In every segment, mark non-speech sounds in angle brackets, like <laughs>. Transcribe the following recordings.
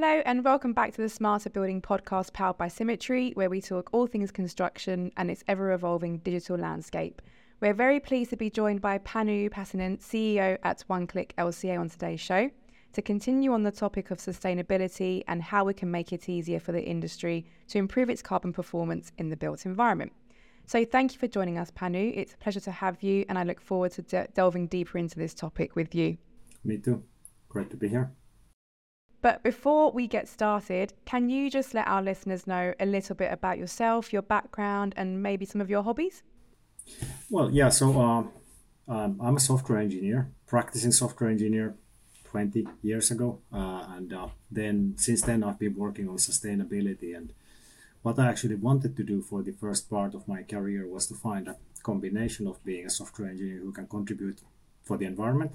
Hello, and welcome back to the Smarter Building podcast powered by Symetri, where we talk all things construction and its ever evolving digital landscape. We're very pleased to be joined by Panu Pasanen, CEO at OneClick LCA, on today's show to continue on the topic of sustainability and how we can make it easier for the industry to improve its carbon performance in the built environment. So, thank you for joining us, Panu. It's a pleasure to have you, and I look forward to de- delving deeper into this topic with you. Me too. Great to be here. But before we get started, can you just let our listeners know a little bit about yourself, your background, and maybe some of your hobbies? Well, yeah, so uh, um, I'm a software engineer, practicing software engineer 20 years ago. Uh, and uh, then since then, I've been working on sustainability. And what I actually wanted to do for the first part of my career was to find a combination of being a software engineer who can contribute for the environment.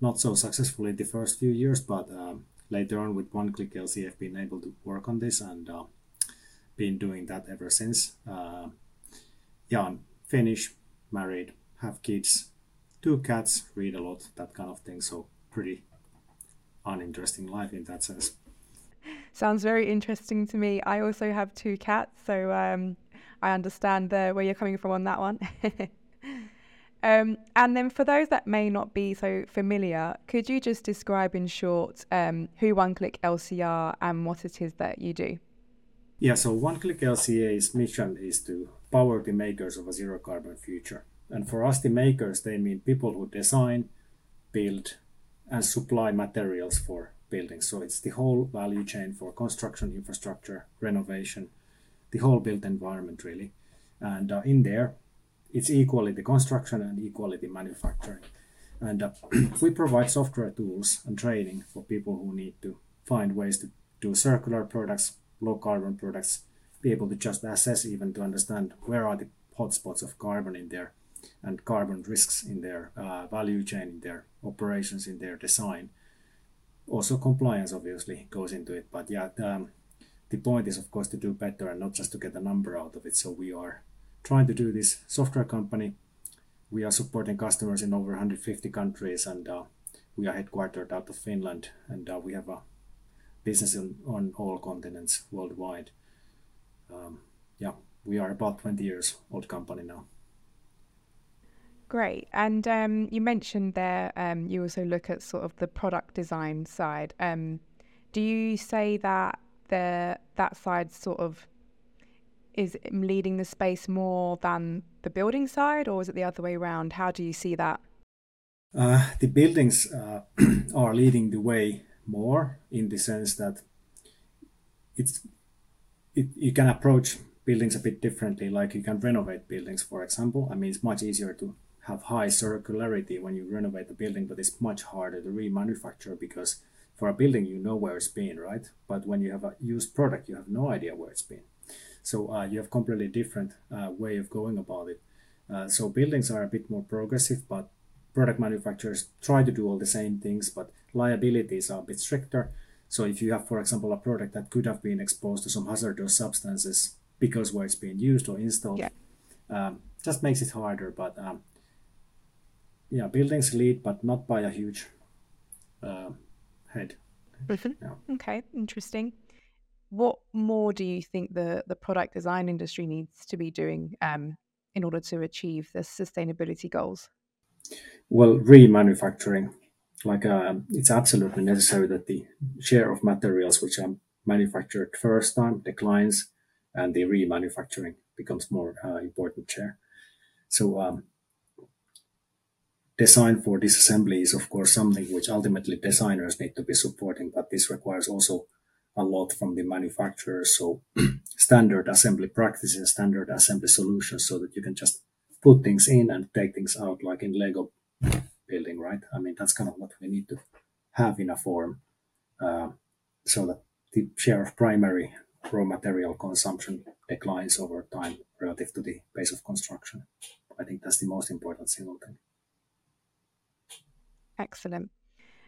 Not so successfully in the first few years, but um, later on with one click LCA, I've been able to work on this and uh, been doing that ever since. Uh, yeah, I'm Finnish, married, have kids, two cats, read a lot, that kind of thing. So pretty uninteresting life in that sense. Sounds very interesting to me. I also have two cats, so um, I understand the, where you're coming from on that one. <laughs> Um, and then for those that may not be so familiar, could you just describe in short um, who OneClick LCA and what it is that you do? Yeah, so OneClick LCA's mission is to power the makers of a zero carbon future. And for us, the makers, they mean people who design, build, and supply materials for buildings. So it's the whole value chain for construction, infrastructure, renovation, the whole built environment, really. And uh, in there, it's equally the construction and equally the manufacturing. And uh, <clears throat> we provide software tools and training for people who need to find ways to do circular products, low carbon products, be able to just assess even to understand where are the hotspots of carbon in there and carbon risks in their uh, value chain, in their operations, in their design. Also, compliance obviously goes into it, but yeah, um, the point is of course to do better and not just to get a number out of it. So we are trying to do this software company. We are supporting customers in over 150 countries, and uh, we are headquartered out of Finland, and uh, we have a business in, on all continents worldwide. Um, yeah, we are about 20 years old company now. Great. And um, you mentioned there um, you also look at sort of the product design side. Um, do you say that the that side sort of is leading the space more than the building side, or is it the other way around? How do you see that? Uh, the buildings uh, <clears throat> are leading the way more in the sense that it's it, you can approach buildings a bit differently. Like you can renovate buildings, for example. I mean, it's much easier to have high circularity when you renovate the building, but it's much harder to remanufacture because for a building you know where it's been, right? But when you have a used product, you have no idea where it's been. So uh, you have completely different uh, way of going about it. Uh, so buildings are a bit more progressive, but product manufacturers try to do all the same things, but liabilities are a bit stricter. So if you have, for example, a product that could have been exposed to some hazardous substances because where it's being used or installed, yeah. um, just makes it harder. But um, yeah, buildings lead, but not by a huge uh, head. Mm-hmm. Yeah. Okay, interesting what more do you think the, the product design industry needs to be doing um, in order to achieve the sustainability goals? Well, remanufacturing, like uh, it's absolutely necessary that the share of materials which are manufactured first time declines, and the remanufacturing becomes more uh, important share. So um, design for disassembly is of course something which ultimately designers need to be supporting, but this requires also a lot from the manufacturer. So <clears throat> standard assembly practices, standard assembly solutions so that you can just put things in and take things out like in Lego building, right? I mean, that's kind of what we need to have in a form uh, so that the share of primary raw material consumption declines over time relative to the pace of construction. I think that's the most important single thing. Excellent.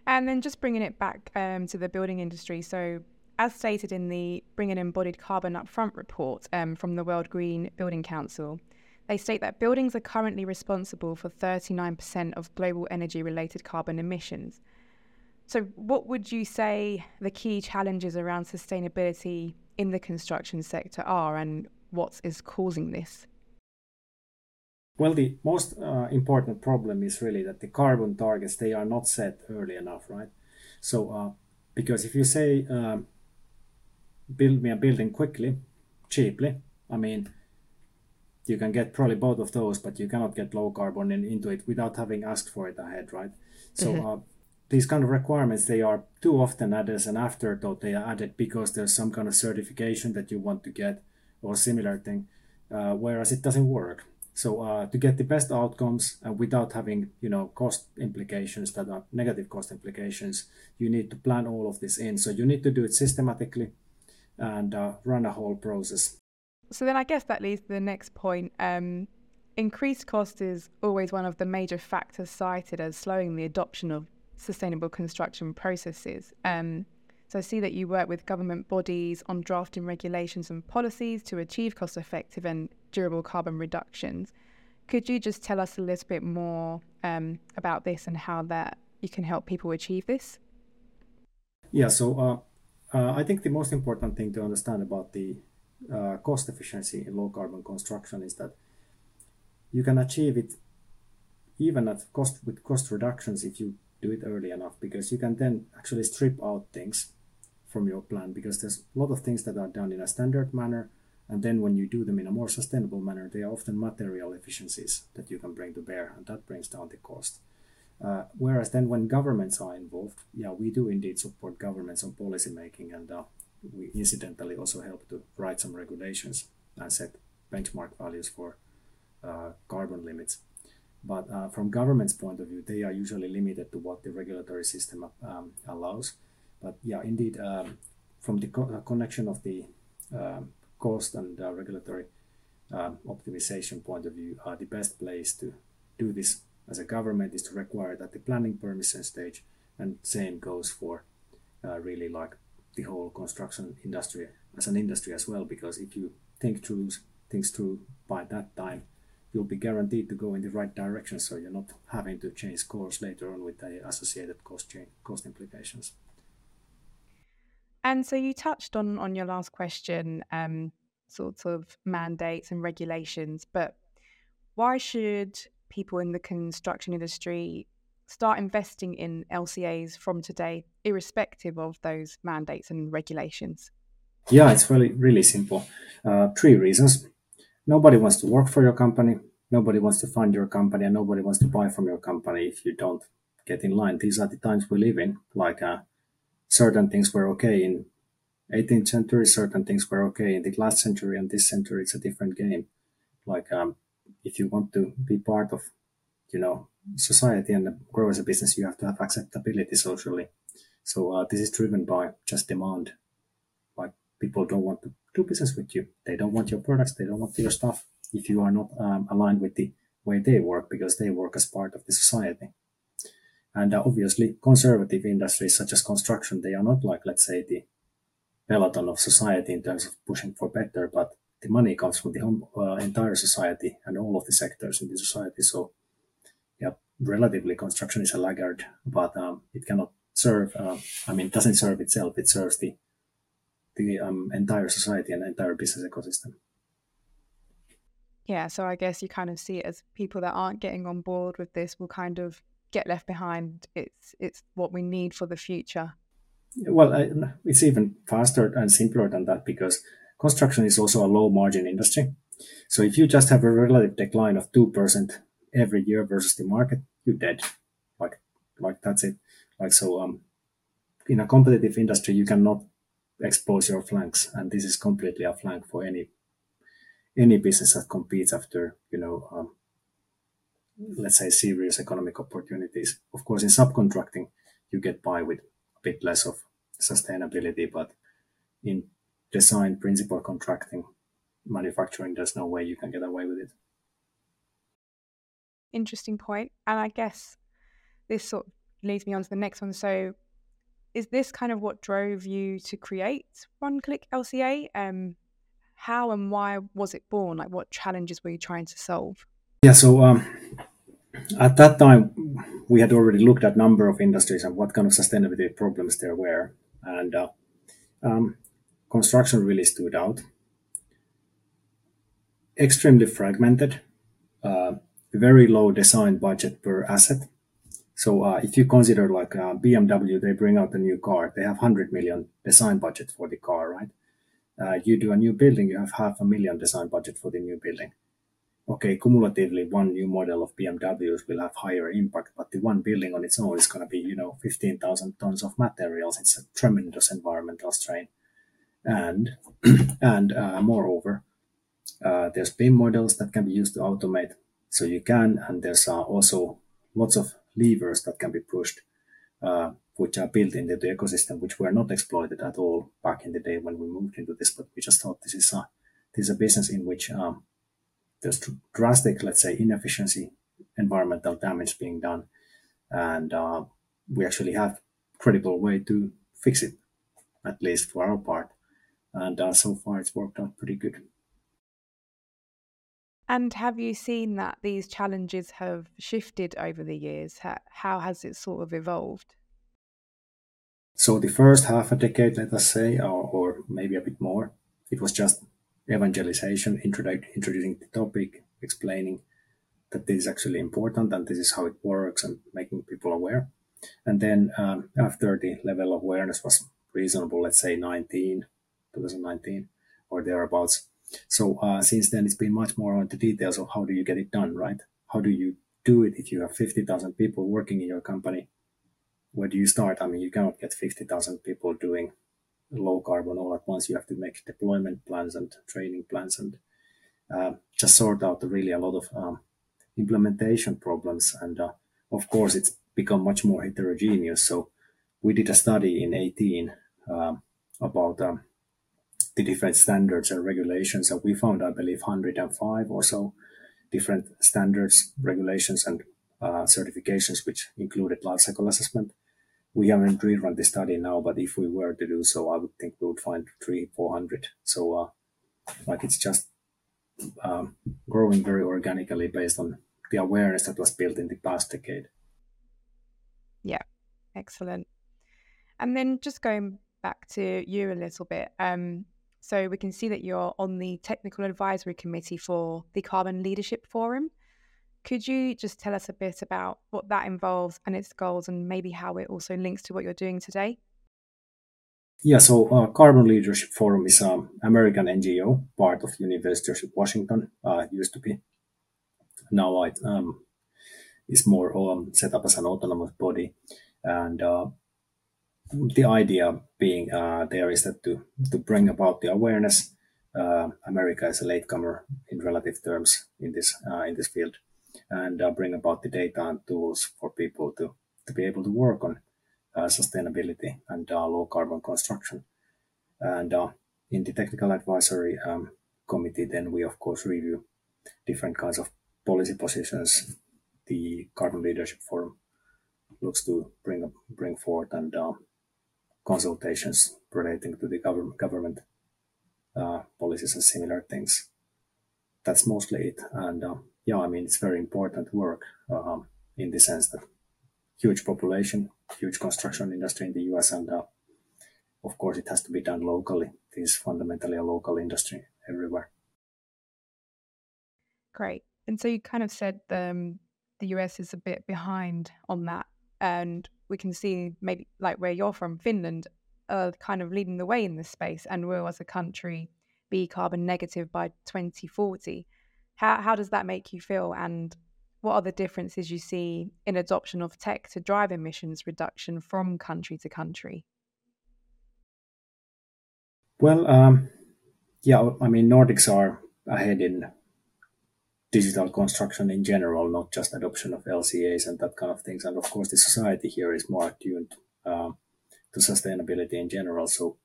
And then just bringing it back um, to the building industry. So as stated in the Bringing Embodied Carbon Upfront report um, from the World Green Building Council, they state that buildings are currently responsible for 39% of global energy related carbon emissions. So, what would you say the key challenges around sustainability in the construction sector are, and what is causing this? Well, the most uh, important problem is really that the carbon targets they are not set early enough, right? So, uh, because if you say um, build me a building quickly, cheaply, I mean, you can get probably both of those, but you cannot get low carbon in, into it without having asked for it ahead, right? So mm-hmm. uh, these kind of requirements they are too often added as an afterthought. They are added because there's some kind of certification that you want to get or similar thing, uh, whereas it doesn't work. So uh, to get the best outcomes and without having you know cost implications that are negative cost implications, you need to plan all of this in. So you need to do it systematically and uh, run a whole process. So then I guess that leads to the next point. Um, increased cost is always one of the major factors cited as slowing the adoption of sustainable construction processes. Um, so I see that you work with government bodies on drafting regulations and policies to achieve cost effective and durable carbon reductions. Could you just tell us a little bit more um, about this and how that you can help people achieve this? Yeah, so uh, uh, I think the most important thing to understand about the uh, cost efficiency in low carbon construction is that you can achieve it even at cost with cost reductions if you do it early enough because you can then actually strip out things from your plan because there's a lot of things that are done in a standard manner and then when you do them in a more sustainable manner they are often material efficiencies that you can bring to bear and that brings down the cost uh, whereas then when governments are involved yeah we do indeed support governments on policy making and uh, we incidentally also help to write some regulations and set benchmark values for uh, carbon limits. But uh, from government's point of view, they are usually limited to what the regulatory system um, allows. But yeah, indeed, um, from the co- uh, connection of the um, cost and regulatory um, optimization point of view, the best place to do this as a government is to require that the planning permission stage, and same goes for uh, really like the whole construction industry as an industry as well. Because if you think through things through by that time, you'll be guaranteed to go in the right direction. So you're not having to change course later on with the associated cost change, cost implications. And so you touched on on your last question, um, sorts of mandates and regulations, but why should people in the construction industry start investing in LCAs from today, irrespective of those mandates and regulations? Yeah, it's really really simple. Uh, three reasons. Nobody wants to work for your company. Nobody wants to fund your company, and nobody wants to buy from your company if you don't get in line. These are the times we live in. Like uh, certain things were okay in 18th century, certain things were okay in the last century, and this century it's a different game. Like um, if you want to be part of, you know, society and grow as a business, you have to have acceptability socially. So uh, this is driven by just demand. Like people don't want to do business with you. They don't want your products. They don't want your stuff if you are not um, aligned with the way they work because they work as part of the society. And uh, obviously, conservative industries such as construction, they are not like, let's say, the peloton of society in terms of pushing for better, but the money comes from the whole, uh, entire society and all of the sectors in the society. So yeah, relatively construction is a laggard, but um, it cannot serve. Uh, I mean, it doesn't serve itself. It serves the the um, entire society and entire business ecosystem. Yeah, so I guess you kind of see it as people that aren't getting on board with this will kind of get left behind. It's it's what we need for the future. Well, it's even faster and simpler than that because construction is also a low margin industry. So if you just have a relative decline of two percent every year versus the market, you're dead. Like, like that's it. Like, so, um, in a competitive industry, you cannot expose your flanks. And this is completely a flank for any, any business that competes after, you know, um, let's say serious economic opportunities. Of course, in subcontracting, you get by with a bit less of sustainability, but in design principal contracting, manufacturing, there's no way you can get away with it interesting. And I guess this sort of leads me on to the next one. So, is this kind of what drove you to create One Click LCA? Um, how and why was it born? Like, what challenges were you trying to solve? Yeah, so um, at that time, we had already looked at number of industries and what kind of sustainability problems there were, and uh, um, construction really stood out. Extremely fragmented, uh, very low design budget per asset. So uh, if you consider like uh, BMW, they bring out a new car, they have 100 million design budget for the car, right? Uh, you do a new building, you have half a million design budget for the new building. Okay, cumulatively, one new model of BMWs will have higher impact, but the one building on its own is going to be, you know, 15,000 tons of materials. It's a tremendous environmental strain. And, <clears throat> and uh, moreover, uh, there's BIM models that can be used to automate. So you can, and there's uh, also lots of levers that can be pushed, uh, which are built into the ecosystem, which were not exploited at all back in the day when we moved into this. But we just thought this is a this is a business in which um, there's drastic, let's say, inefficiency, environmental damage being done, and uh, we actually have credible way to fix it, at least for our part. And uh, so far, it's worked out pretty good. And have you seen that these challenges have shifted over the years? How, has it sort of evolved? So the first half a decade, let us say, or, or maybe a bit more, it was just evangelization, introducing the topic, explaining that this is actually important and this is how it works and making people aware. And then um, after the level of awareness was reasonable, let's say 19, 2019 or thereabouts, so uh, since then, it's been much more on the details of how do you get it done, right? How do you do it if you have 50,000 people working in your company? Where do you start? I mean, you cannot get 50,000 people doing low carbon all at once. You have to make deployment plans and training plans and uh, just sort out really a lot of um, implementation problems. And uh, of course, it's become much more heterogeneous. So we did a study in 18 um, about um, the different standards and regulations. And we found, I believe, 105 or so different standards, regulations, and uh, certifications, which included life cycle assessment. We haven't rerun the study now, but if we were to do so, I would think we would find three, 400. So, uh, like, it's just um, growing very organically based on the awareness that was built in the past decade. Yeah, excellent. And then just going back to you a little bit, um, so we can see that you're on the technical advisory committee for the Carbon Leadership Forum. Could you just tell us a bit about what that involves and its goals, and maybe how it also links to what you're doing today? Yeah, so uh, Carbon Leadership Forum is an American NGO, part of University of Washington. Uh, used to be. Now it um, is more um, set up as an autonomous body, and uh, the idea being uh, there is that to, to bring about the awareness. Uh, America is a latecomer in relative terms in this uh, in this field, and uh, bring about the data and tools for people to, to be able to work on uh, sustainability and uh, low carbon construction. And in the technical advisory um, committee, then we of course review different kinds of policy positions. The Carbon Leadership Forum looks to bring bring forth and consultations relating to the government, government uh, policies and similar things. That's mostly it. And uh, yeah, I mean, it's very important work um, in the sense that huge population, huge construction industry in the US, and uh, of course, it has to be done locally. This is fundamentally a local industry everywhere. Great. And so you kind of said um, the US is a bit behind on that. And we can see maybe like where you're from, Finland, are kind of leading the way in this space and will, as a country, be carbon negative by 2040. How, how does that make you feel? And what are the differences you see in adoption of tech to drive emissions reduction from country to country? Well, um, yeah, I mean, Nordics are ahead in digital construction in general, not just adoption of LCAs and that kind of things. And of course, the society here is more attuned um, to sustainability in general. So,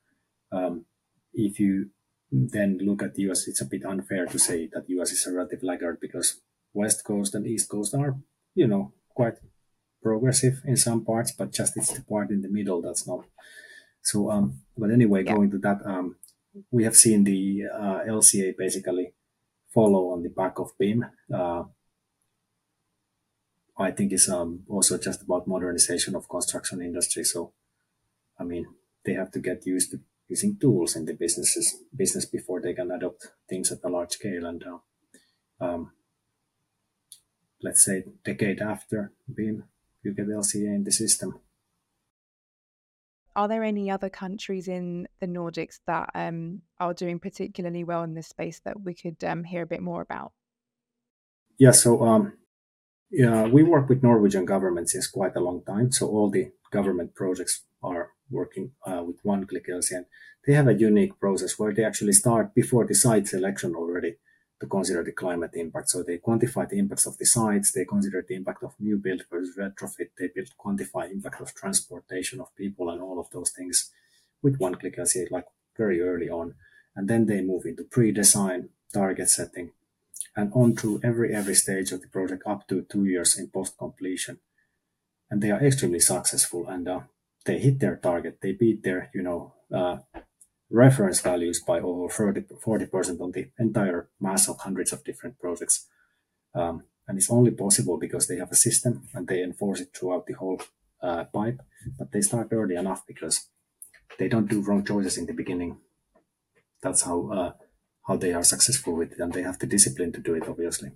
um, if you then look at the US, it's a bit unfair to say that US is a relative laggard because West Coast and East Coast are, you know, quite progressive in some parts, but just it's the part in the middle that's not. So, um, but anyway, yeah. going to that, um, we have seen the uh, LCA basically follow on the back of BIM. Uh, I think is um, also just about modernization of construction industry. So, I mean, they have to get used to using tools in the businesses business before they can adopt things at a large scale. And uh, um, let's say decade after BIM, you get LCA in the system. Are there any other countries in the Nordics that um, are doing particularly well in this space that we could um, hear a bit more about? Yeah, so um, yeah, we work with Norwegian government since quite a long time. So all the government projects are working uh, with one click LCA. They have a unique process where they actually start before the site selection already to consider the climate impact. So they quantify the impacts of the sites, they consider the impact of new build versus retrofit, they build, quantify impact of transportation of people and all of those things with one click LCA like very early on. And then they move into pre-design, target setting, and on through every every stage of the project up to two years in post completion. And they are extremely successful and uh, they hit their target. They beat their you know uh, reference values by over 30, 40% on the entire mass of hundreds of different projects. Um, and it's only possible because they have a system and they enforce it throughout the whole uh, pipe. But they start early enough because they don't do wrong choices in the beginning. That's how uh, how they are successful with it, and they have the discipline to do it, obviously.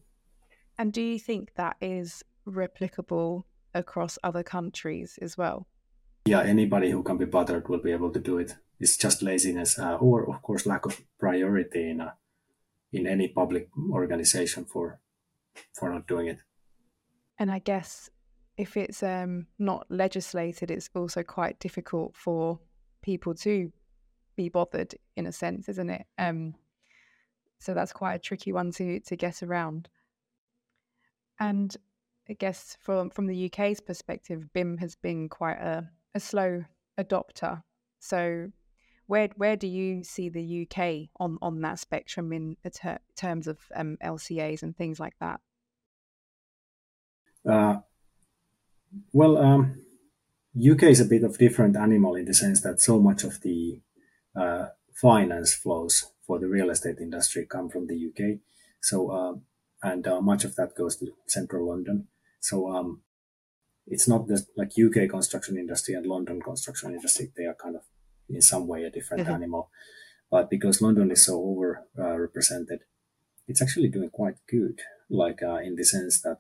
And do you think that is replicable across other countries as well? Yeah, anybody who can be bothered will be able to do it. It's just laziness, uh, or of course, lack of priority in a, in any public organization for for not doing it. And I guess if it's um, not legislated, it's also quite difficult for people to be bothered in a sense, isn't it? Um, so that's quite a tricky one to to get around. And I guess from from the UK's perspective, BIM has been quite a, a slow adopter. So where where do you see the UK on on that spectrum in ter- terms of um, LCAs and things like that? Uh, well, um, UK is a bit of different animal in the sense that so much of the uh, finance flows for the real estate industry come from the UK. So uh, and much of that goes to central London. So um, it's not just like UK construction industry and London construction industry; they are kind of in some way a different mm-hmm. animal. But because London is so over uh, represented, it's actually doing quite good. Like uh, in the sense that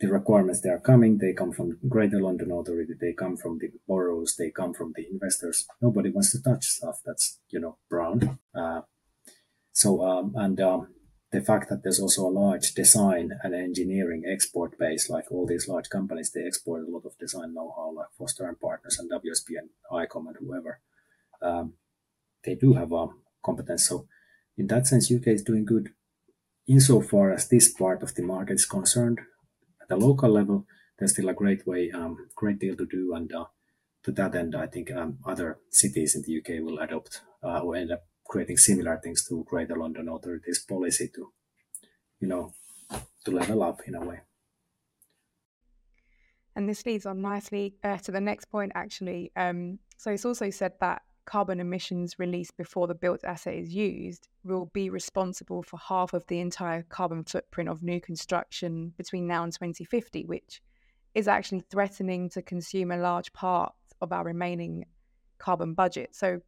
the requirements they are coming, they come from Greater London Authority, they come from the boroughs, they come from the investors. Nobody wants to touch stuff that's you know brown. Uh, so um, and um, the fact that there's also a large design and engineering export base, like all these large companies, they export a lot of design know-how, like Foster and Partners and WSP and AECOM and whoever. Um, they do have a um, competence. So in that sense, UK is doing good insofar as this part of the market is concerned At the local level, there's still a great way, um, great deal to do. And uh, to that end, I think um, other cities in the UK will adopt uh, or end up creating similar things to Greater London Authority's policy to, you know, to level up in a way. And this leads on nicely uh, to the next point, actually. Um, so it's also said that carbon emissions released before the built asset is used will be responsible for half of the entire carbon footprint of new construction between now and 2050, which is actually threatening to consume a large part of our remaining carbon budget. So,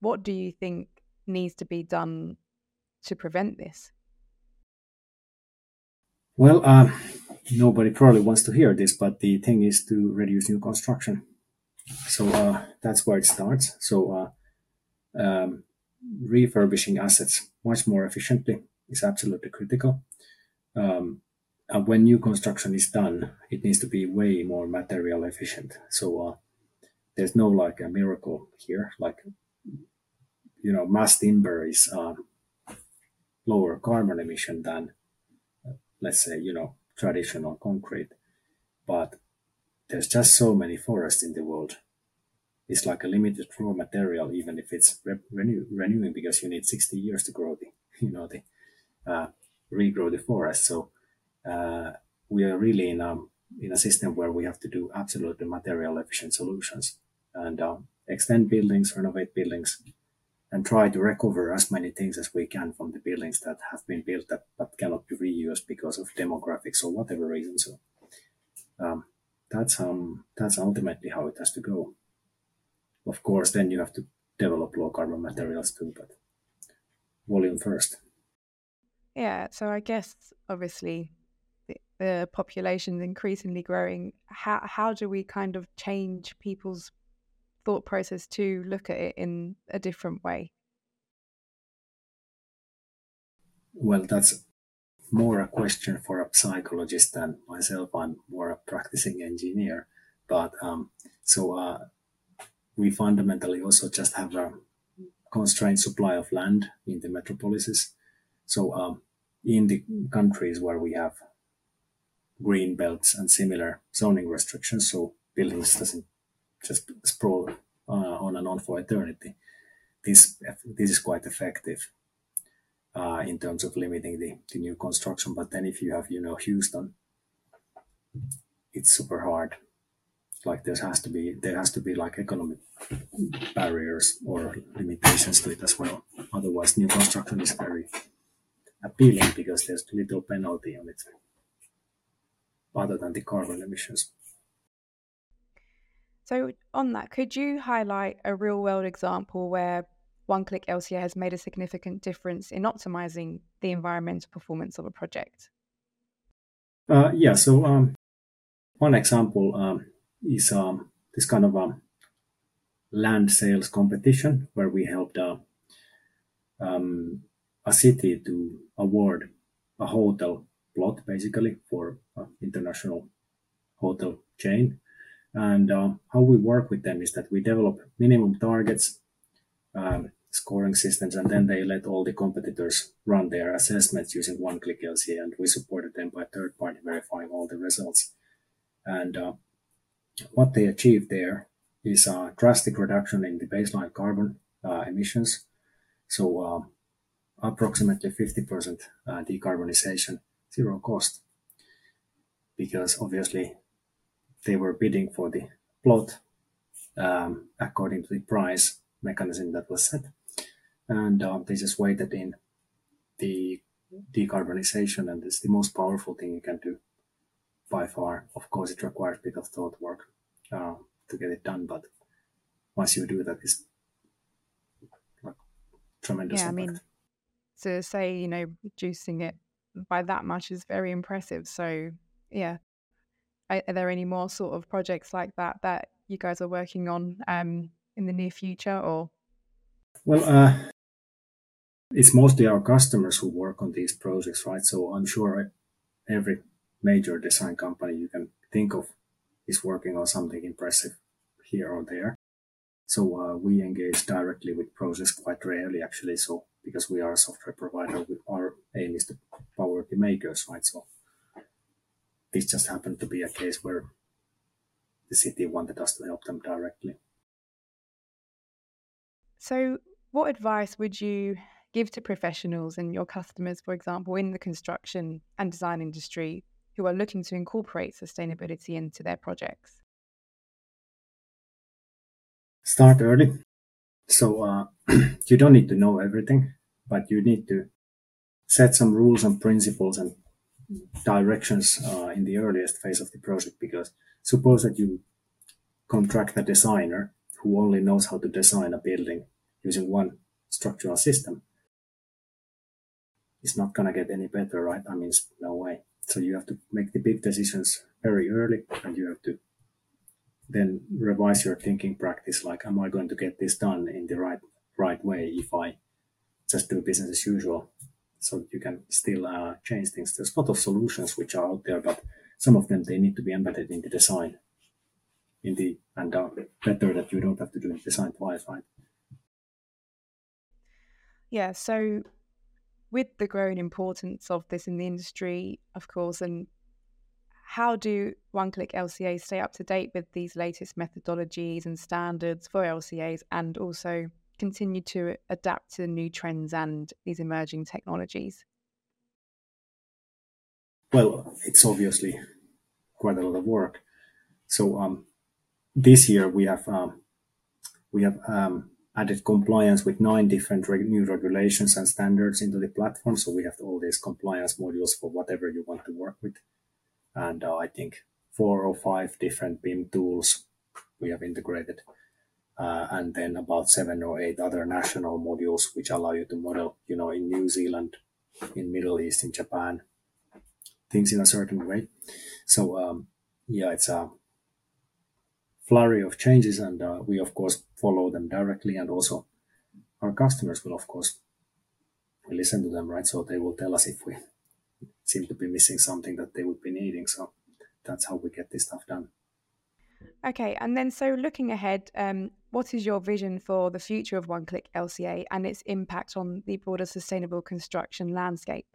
what do you think needs to be done to prevent this? Well, uh, nobody probably wants to hear this, but the thing is to reduce new construction. So uh, that's where it starts. So uh, um, refurbishing assets much more efficiently is absolutely critical. Um, and when new construction is done, it needs to be way more material efficient. So uh, there's no like a miracle here. Like you know, mass timber is uh, lower carbon emission than, uh, let's say, you know, traditional concrete, but there's just so many forests in the world. It's like a limited raw material, even if it's renew, renewing, because you need 60 years to grow the, <laughs> you know, the uh, regrow the forest. So uh, we are really in a in a system where we have to do absolutely material efficient solutions and uh, extend buildings, renovate buildings, and try to recover as many things as we can from the buildings that have been built that but cannot be reused because of demographics or whatever reason. So Um, that's um that's ultimately how it has to go. Of course, then you have to develop low carbon materials too, but volume first. Yeah, so I guess obviously the, the population is increasingly growing. How how do we kind of change people's thought process to look at it in a different way? Well, that's more a question for a psychologist than myself. I'm more a practicing engineer, but um, so uh, we fundamentally also just have a constrained supply of land in the metropolises. So um, in the countries where we have green belts and similar zoning restrictions, so buildings doesn't just sprawl uh, on and on for eternity. This this is quite effective uh, in terms of limiting the, the new construction. But then if you have you know Houston, it's super hard like there has to be there has to be like economic barriers or limitations to it as well. Otherwise, new construction is very appealing because there's little penalty on it, other than the carbon emissions. So, on that, could you highlight a real world example where one click LCA has made a significant difference in optimizing the environmental performance of a project? Uh, yeah, so um, one example um, is um, this kind of um, land sales competition where we helped uh, um, a city to award a hotel plot basically for an international hotel chain. And uh, how we work with them is that we develop minimum targets, um, scoring systems, and then they let all the competitors run their assessments using one click LCA. And we supported them by third party verifying all the results. And uh, what they achieved there is a drastic reduction in the baseline carbon uh, emissions. So uh, approximately 50% uh, decarbonization, zero cost. Because obviously they were bidding for the plot um, according to the price mechanism that was set. And uh, they just weighted in the decarbonization, and it's the most powerful thing you can do by far. Of course, it requires a bit of thought work uh, to get it done, but once you do that, it's like tremendous. Yeah, impact. I mean, to say you know reducing it by that much is very impressive. So yeah, are, there any more sort of projects like that that you guys are working on um, in the near future, or? Well, uh, it's mostly our customers who work on these projects, right? So I'm sure every major design company you can think of is working on something impressive here or there. So uh, we engage directly with projects quite rarely, actually. So because we are a software provider, our aim is to power the makers, right? So this just happened to be a case where the city wanted us to help them directly. So, what advice would you give to professionals and your customers, for example, in the construction and design industry who are looking to incorporate sustainability into their projects? Start early. So uh, <clears throat> you don't need to know everything, but you need to set some rules and principles and directions uh, in the earliest phase of the project. Because suppose that you contract a designer who only knows how to design a building using one structural system. It's not going to get any better, right? I mean, no way. So you have to make the big decisions very early and you have to then revise your thinking practice. Like, am I going to get this done in the right, right way if I just do business as usual? So that you can still uh, change things. There's a lot of solutions which are out there, but some of them, they need to be embedded in the design in the, and uh, better that you don't have to do the design twice, right? Yeah. So with the growing importance of this in the industry, of course, and how do one click LCAs stay up to date with these latest methodologies and standards for LCAs and also continue to adapt to new trends and these emerging technologies? Well, it's obviously quite a lot of work. So um, this year we have um, we have um, added compliance with nine different reg- new regulations and standards into the platform. So we have all these compliance modules for whatever you want to work with. And uh, I think four or five different BIM tools we have integrated, uh, and then about seven or eight other national modules which allow you to model, you know, in New Zealand, in Middle East, in Japan, things in a certain way. So um, yeah, it's a flurry of changes, and uh, we of course follow them directly, and also our customers will of course we listen to them, right? So they will tell us if we seem to be missing something that they would be needing. So that's how we get this stuff done. Okay, and then so looking ahead, um, what is your vision for the future of One Click LCA and its impact on the broader sustainable construction landscape?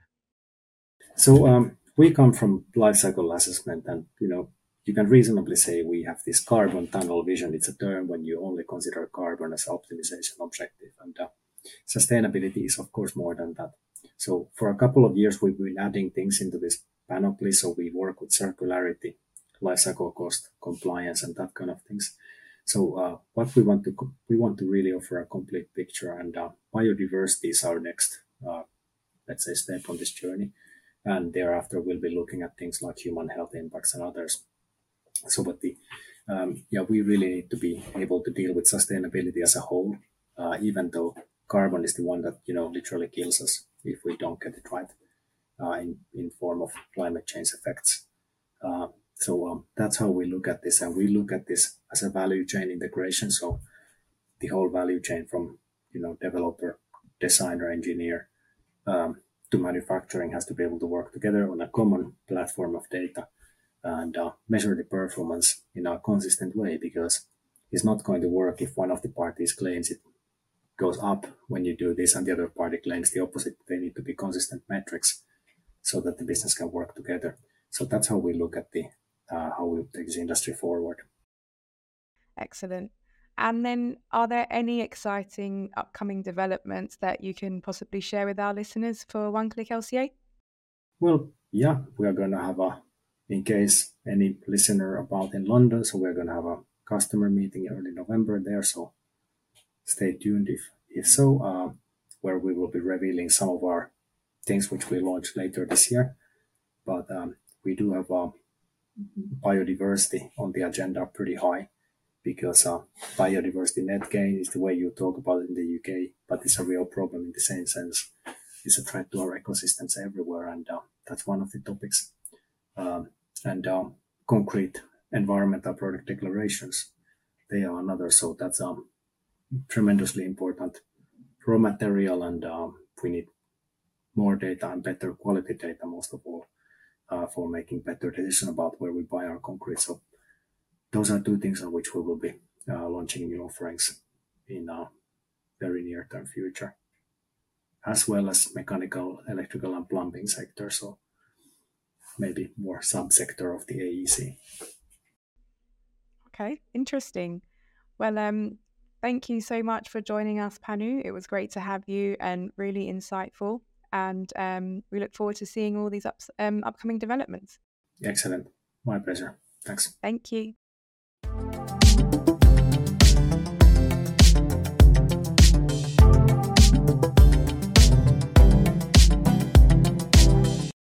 So um, we come from lifecycle assessment, and you know you can reasonably say we have this carbon tunnel vision. It's a term when you only consider carbon as optimization objective, and uh, sustainability is of course more than that. So for a couple of years, we've been adding things into this panoply. So we work with circularity, lifecycle cost, compliance, and that kind of things. So uh, what we want to we want to really offer a complete picture, and uh, biodiversity is our next, uh, let's say, step on this journey. And thereafter, we'll be looking at things like human health impacts and others. So, but the um, yeah, we really need to be able to deal with sustainability as a whole, uh, even though carbon is the one that you know literally kills us if we don't get it right uh, in in form of climate change effects. So um, that's how we look at this, and we look at this as a value chain integration. So the whole value chain from you know developer, designer, engineer um, to manufacturing has to be able to work together on a common platform of data and uh, measure the performance in a consistent way because it's not going to work if one of the parties claims it goes up when you do this and the other party claims the opposite. They need to be consistent metrics so that the business can work together. So that's how we look at the how we take this industry forward. Excellent. And then, are there any exciting upcoming developments that you can possibly share with our listeners for One Click LCA? Well, yeah, we are going to have a, in case any listener about in London, so we're going to have a customer meeting early November there. So stay tuned if if so, uh, where we will be revealing some of our things which we launch later this year. But um, we do have uh, biodiversity on the agenda pretty high because uh, biodiversity net gain is the way you talk about it in the UK, but it's a real problem in the same sense. It's a threat to our ecosystems everywhere, and uh, that's one of the topics. Um, and um, concrete environmental product declarations, they are another. So that's um, tremendously important raw material, and um, we need more data and better quality data, most of all, uh, for making better decision about where we buy our concrete. So those are two things on which we will be uh, launching new offerings in a very near term future, as well as mechanical, electrical, and plumbing sector. So maybe more subsector of the AEC. Okay, interesting. Well, um, Thank you so much for joining us, Panu. It was great to have you and really insightful. And um, we look forward to seeing all these ups, um, upcoming developments. Excellent. My pleasure. Thanks. Thank you.